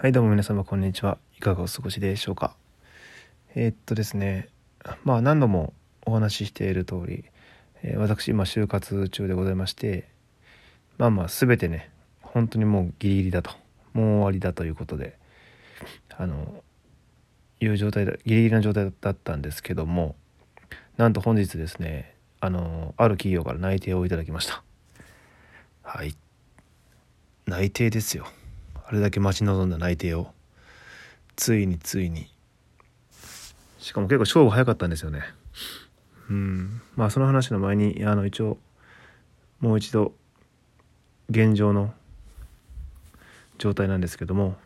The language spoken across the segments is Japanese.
はい、どうも皆様こんにちは。いかがお過ごしでしょうか？えーっとですね、まあ何度もお話ししている通り、えー私今就活中でございまして、まあまあ全てね、本当にもうギリギリだと、もう終わりだということで、あの、いう状態だ、ギリギリな状態だったんですけども、なんと本日ですね、あの、ある企業から内定をいただきました。はい。内定ですよ。あれだけ待ち望んだ内定を。ついについに。しかも結構勝負早かったんですよね。うん。まあその話の前にあの一応もう一度現状の状態なんですけども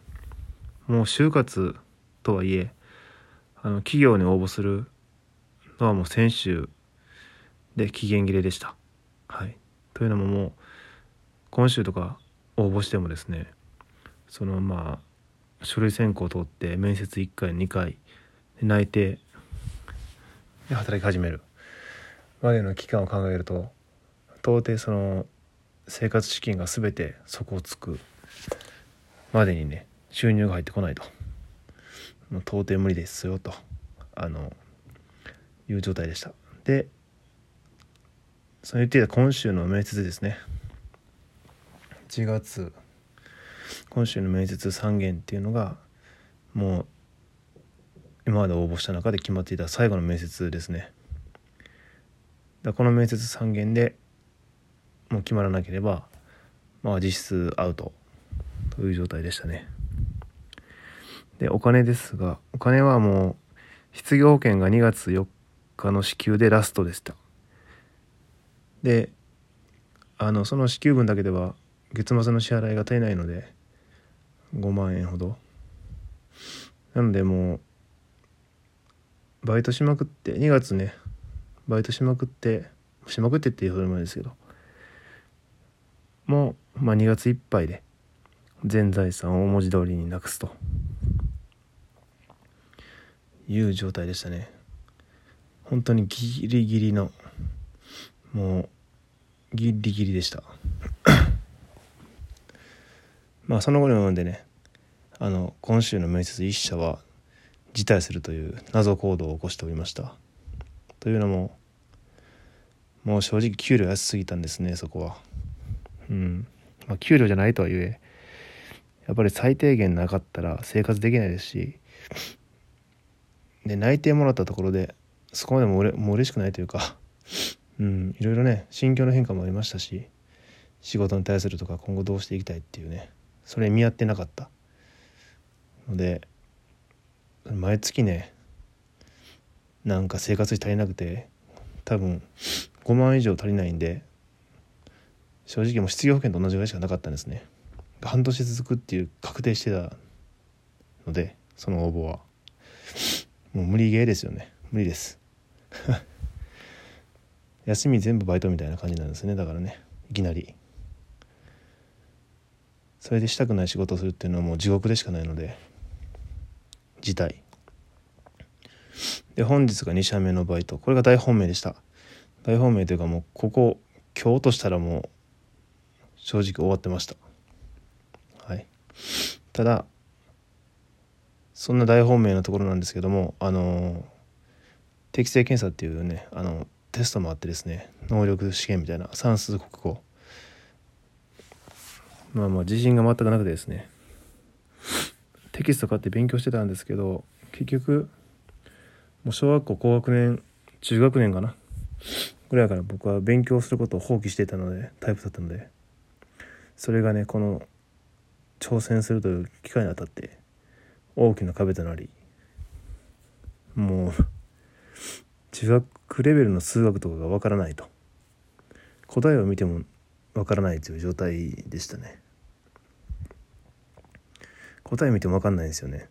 もう就活とはいえあの企業に応募するのはもう先週で期限切れでした。はい。というのももう今週とか応募してもですねそのまあ書類選考を通って面接1回2回で内定で働き始める。までの期間を考えると到底その生活資金が全て底をつくまでにね収入が入ってこないと。もう到底無理ですよとあのいう状態でした。でその言っていた今週の面接ですね。1月今週の面接3件っていうのがもう今まで応募した中で決まっていた最後の面接ですね。だこの面接3件でもう決まらなければまあ実質アウトという状態でしたね。でお金ですがお金はもう失業保険が2月4日の支給でラストでした。であのその支給分だけでは月末の支払いが足りないので5万円ほど。なのでもうバイトしまくって2月ねバイトしまくってしまくってっていうほどもですけど。もう、まあ、2月いっぱいで全財産を文字通りになくすと。いう状態でしたね。本当にギリギリのもうギリギリでした。まあその後に及んでねあの今週の面接1社は辞退するという謎行動を起こしておりました。というのももう正直給料安すぎたんですねそこは。うん。まあ給料じゃないとはいえやっぱり最低限なかったら生活できないですしで内定もらったところでそこまでもうれもう嬉しくないというかうん。いろいろね心境の変化もありましたし仕事に対するとか今後どうしていきたいっていうねそれ見合ってなかった。ので毎月ねなんか生活費足りなくて多分5万以上足りないんで正直もう失業保険と同じぐらいしかなかったんですね。半年続くっていう確定してたのでその応募は。もう無理ゲーですよね。無理です。休み全部バイトみたいな感じなんですねだからね。いきなり。それでしたくない仕事をするっていうのはもう地獄でしかないので。辞退で本日が2社目のバイト。これが大本命でした。大本命というかもうここ今日としたらもう正直終わってました。はい。ただそんな大本命のところなんですけどもあの適正検査っていうねあのテストもあってですね能力試験みたいな算数国語。まあまあ自信が全くなくてですねキスト買って勉強してたんですけど結局もう小学校高学年中学年かなぐらいから僕は勉強することを放棄していたのでタイプだったのでそれがねこの挑戦するという機会にあたって大きな壁となりもう中学レベルの数学とかがわからないと。答えを見てもわからないという状態でしたね。答え見ても分かんないんですよね。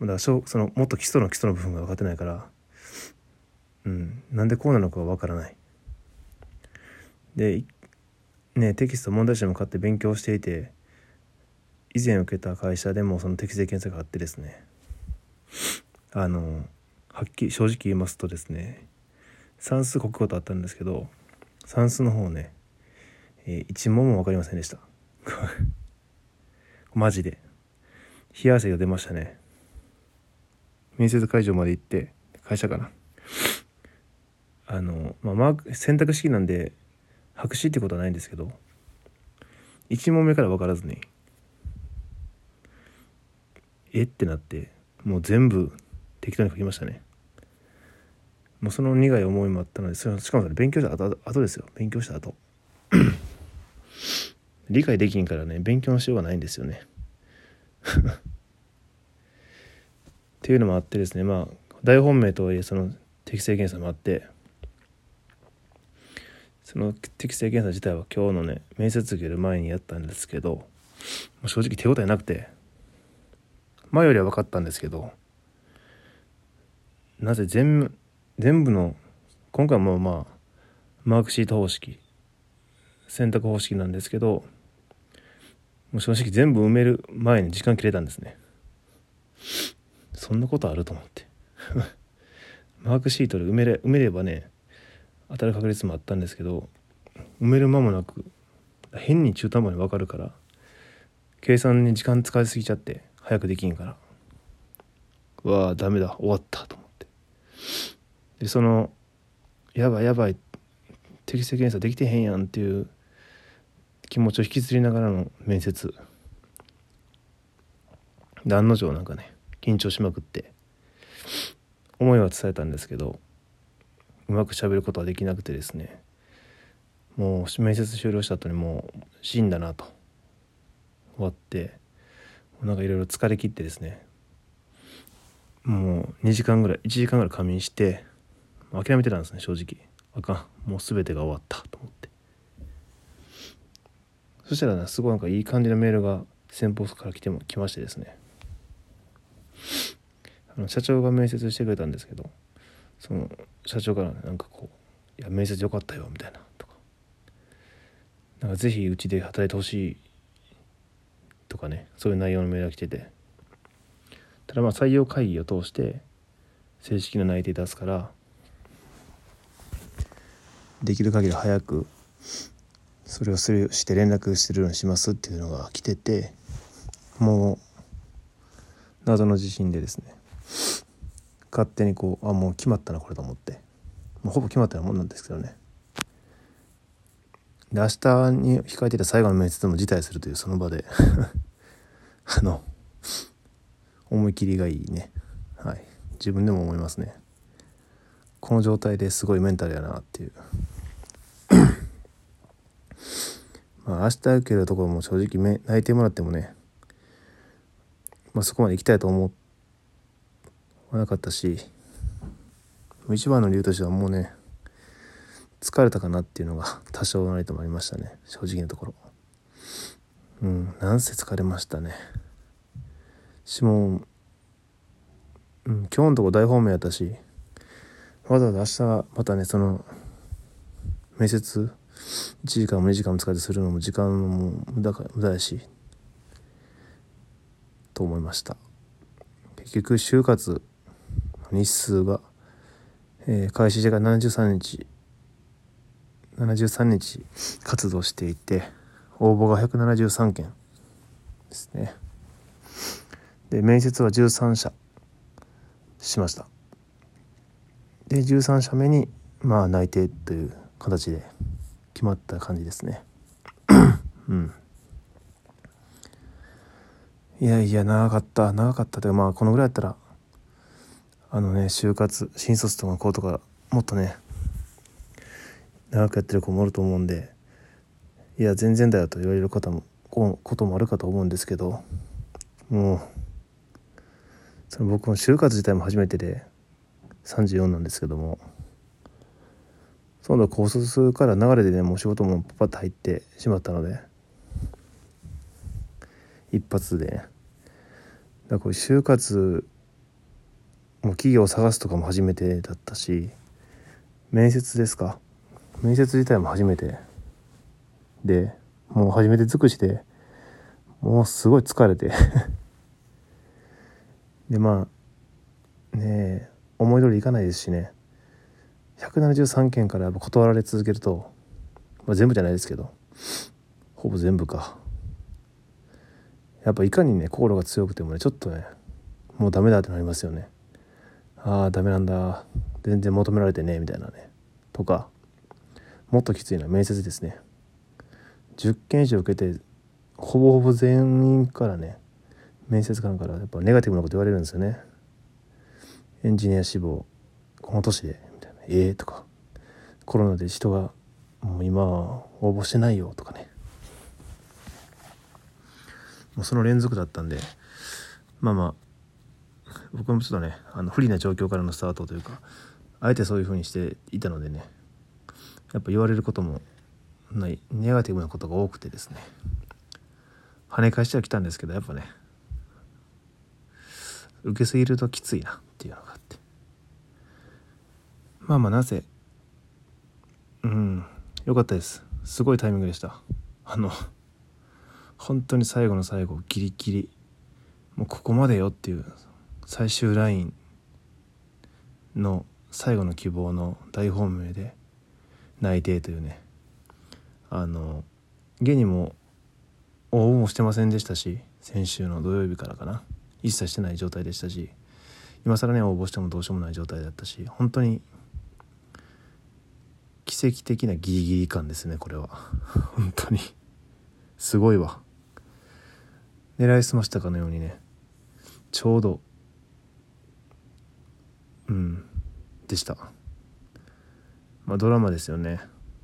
だからそのもっと基礎の基礎の部分が分かってないからうんなんでこうなのか分からない。でねテキスト問題集も買って勉強していて以前受けた会社でもその適正検査があってですねあのはっきり正直言いますとですね算数国語とあったんですけど算数の方ね、えー、一問も分かりませんでした。マジで。冷や汗が出ましたね。面接会場まで行って会社かな。あの、まあ、マーク選択式なんで白紙ってことはないんですけど1問目から分からずにえってなってもう全部適当に書きましたね。もうその苦い思いもあったのでそれしかもそれ勉強した後後ですよ。勉強した後。理解できんからね勉強のしようがないんですよね。っていうのもあってですねまあ大本命とはいえその適正検査もあってその適正検査自体は今日のね面接受ける前にやったんですけど正直手応えなくて前よりは分かったんですけどなぜ全部全部の今回もまあマークシート方式選択方式なんですけどもう正直全部埋める前に時間切れたんですね。そんなことあると思って。マークシートで埋めれ埋めればね当たる確率もあったんですけど埋める間もなく変に中途半端に分かるから計算に時間使いすぎちゃって早くできんから。うわあダメだ終わったと思って。でそのやばいやばい適正検査できてへんやんっていう気持ちを引きずりながらの面接。で案の定なんかね緊張しまくって思いは伝えたんですけどうまくしゃべることはできなくてですねもう面接終了した後にもう死んだなと終わってなんかいろいろ疲れ切ってですねもう2時間ぐらい1時間ぐらい仮眠して諦めてたんですね正直。あかん。もう全てが終わったと思って。そしたらねすごいなんかいい感じのメールが先方から来ても来ましてですね。あの社長が面接してくれたんですけどその社長からなんかこう「いや面接よかったよ」みたいなとか「なんかぜひうちで働いてほしい」とかねそういう内容のメールが来てて。ただまあ採用会議を通して正式な内定出すからできる限り早くそれをするして連絡してるようにしますっていうのが来ててもう謎の自信でですね勝手にこうあもう決まったなこれと思って。もうほぼ決まったようなもんなんですけどね。で明日に控えてた最後の面接も辞退するというその場で あの思い切りがいいね。はい。自分でも思いますね。この状態ですごいメンタルやなっていう。まあ明日受けるところも正直め泣いてもらってもねまあそこまで行きたいと思わなかったし一番の理由としてはもうね疲れたかなっていうのが 多少なりともありましたね正直なところ。うんなんせ疲れましたね。しもうん、今日のとこ大方面やったしわざわざ明日またねその面接1時間も2時間も使ってするのも時間も無駄か無駄やしと思いました。結局就活日数が、えー、開始時間73日73日活動していて応募が173件ですね。で面接は13社しました。で13社目にまあ内定という形で決まった感じですね。うん。いやいや長かった。長かったでまあこのぐらいやったらあのね就活新卒とか子とかもっとね長くやってる子もおると思うんでいや全然だよと言われる方もこともあるかと思うんですけどもうその僕も就活自体も初めてで34なんですけどもその高卒から流れでねもう仕事もパパッと入ってしまったので。一発で。だこれ就活もう企業を探すとかも初めてだったし。面接ですか？面接自体も初めて。でもう初めて尽くしてもうすごい疲れて。でまあねえ思い通りいかないですしね。173件から断られ続けると、まあ、全部じゃないですけどほぼ全部か。やっぱいかにね心が強くてもねちょっとねもうダメだってなりますよね。ああダメなんだ。全然求められてねみたいなね。とかもっときついのは面接ですね。10件以上受けてほぼほぼ全員からね面接官からやっぱネガティブなこと言われるんですよね。エンジニア志望この年で「ええー、とかコロナで人がもう今応募してないよとかね。もうその連続だったんでまあまあ僕もちょっとねあの不利な状況からのスタートというかあえてそういうふうにしていたのでねやっぱ言われることもないネガティブなことが多くてですね跳ね返してはきたんですけどやっぱね受けすぎるときついなっていうのがまあまあなぜ？うんよかったです。すごいタイミングでした。あの本当に最後の最後ギリギリ。もうここまでよっていう最終ラインの最後の希望の大本命で内定というね。あの現にも応募もしてませんでしたし先週の土曜日からかな。一切してない状態でしたし今更ね応募してもどうしようもない状態だったし本当に奇跡的なギリギリ感ですねこれは。本当に。すごいわ。狙いすましたかのようにね。ちょうど。うん。でした。まあドラマですよね。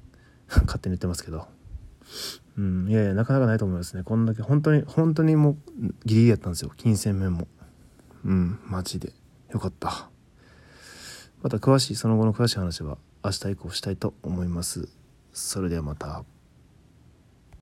勝手に言ってますけど。うん。いやいやなかなかないと思いますね。こんだけ本当に本当にもうギリギリやったんですよ。金銭面も。うん。マジで。よかった。また詳しいその後の詳しい話は明日以降したいと思います。それではまた。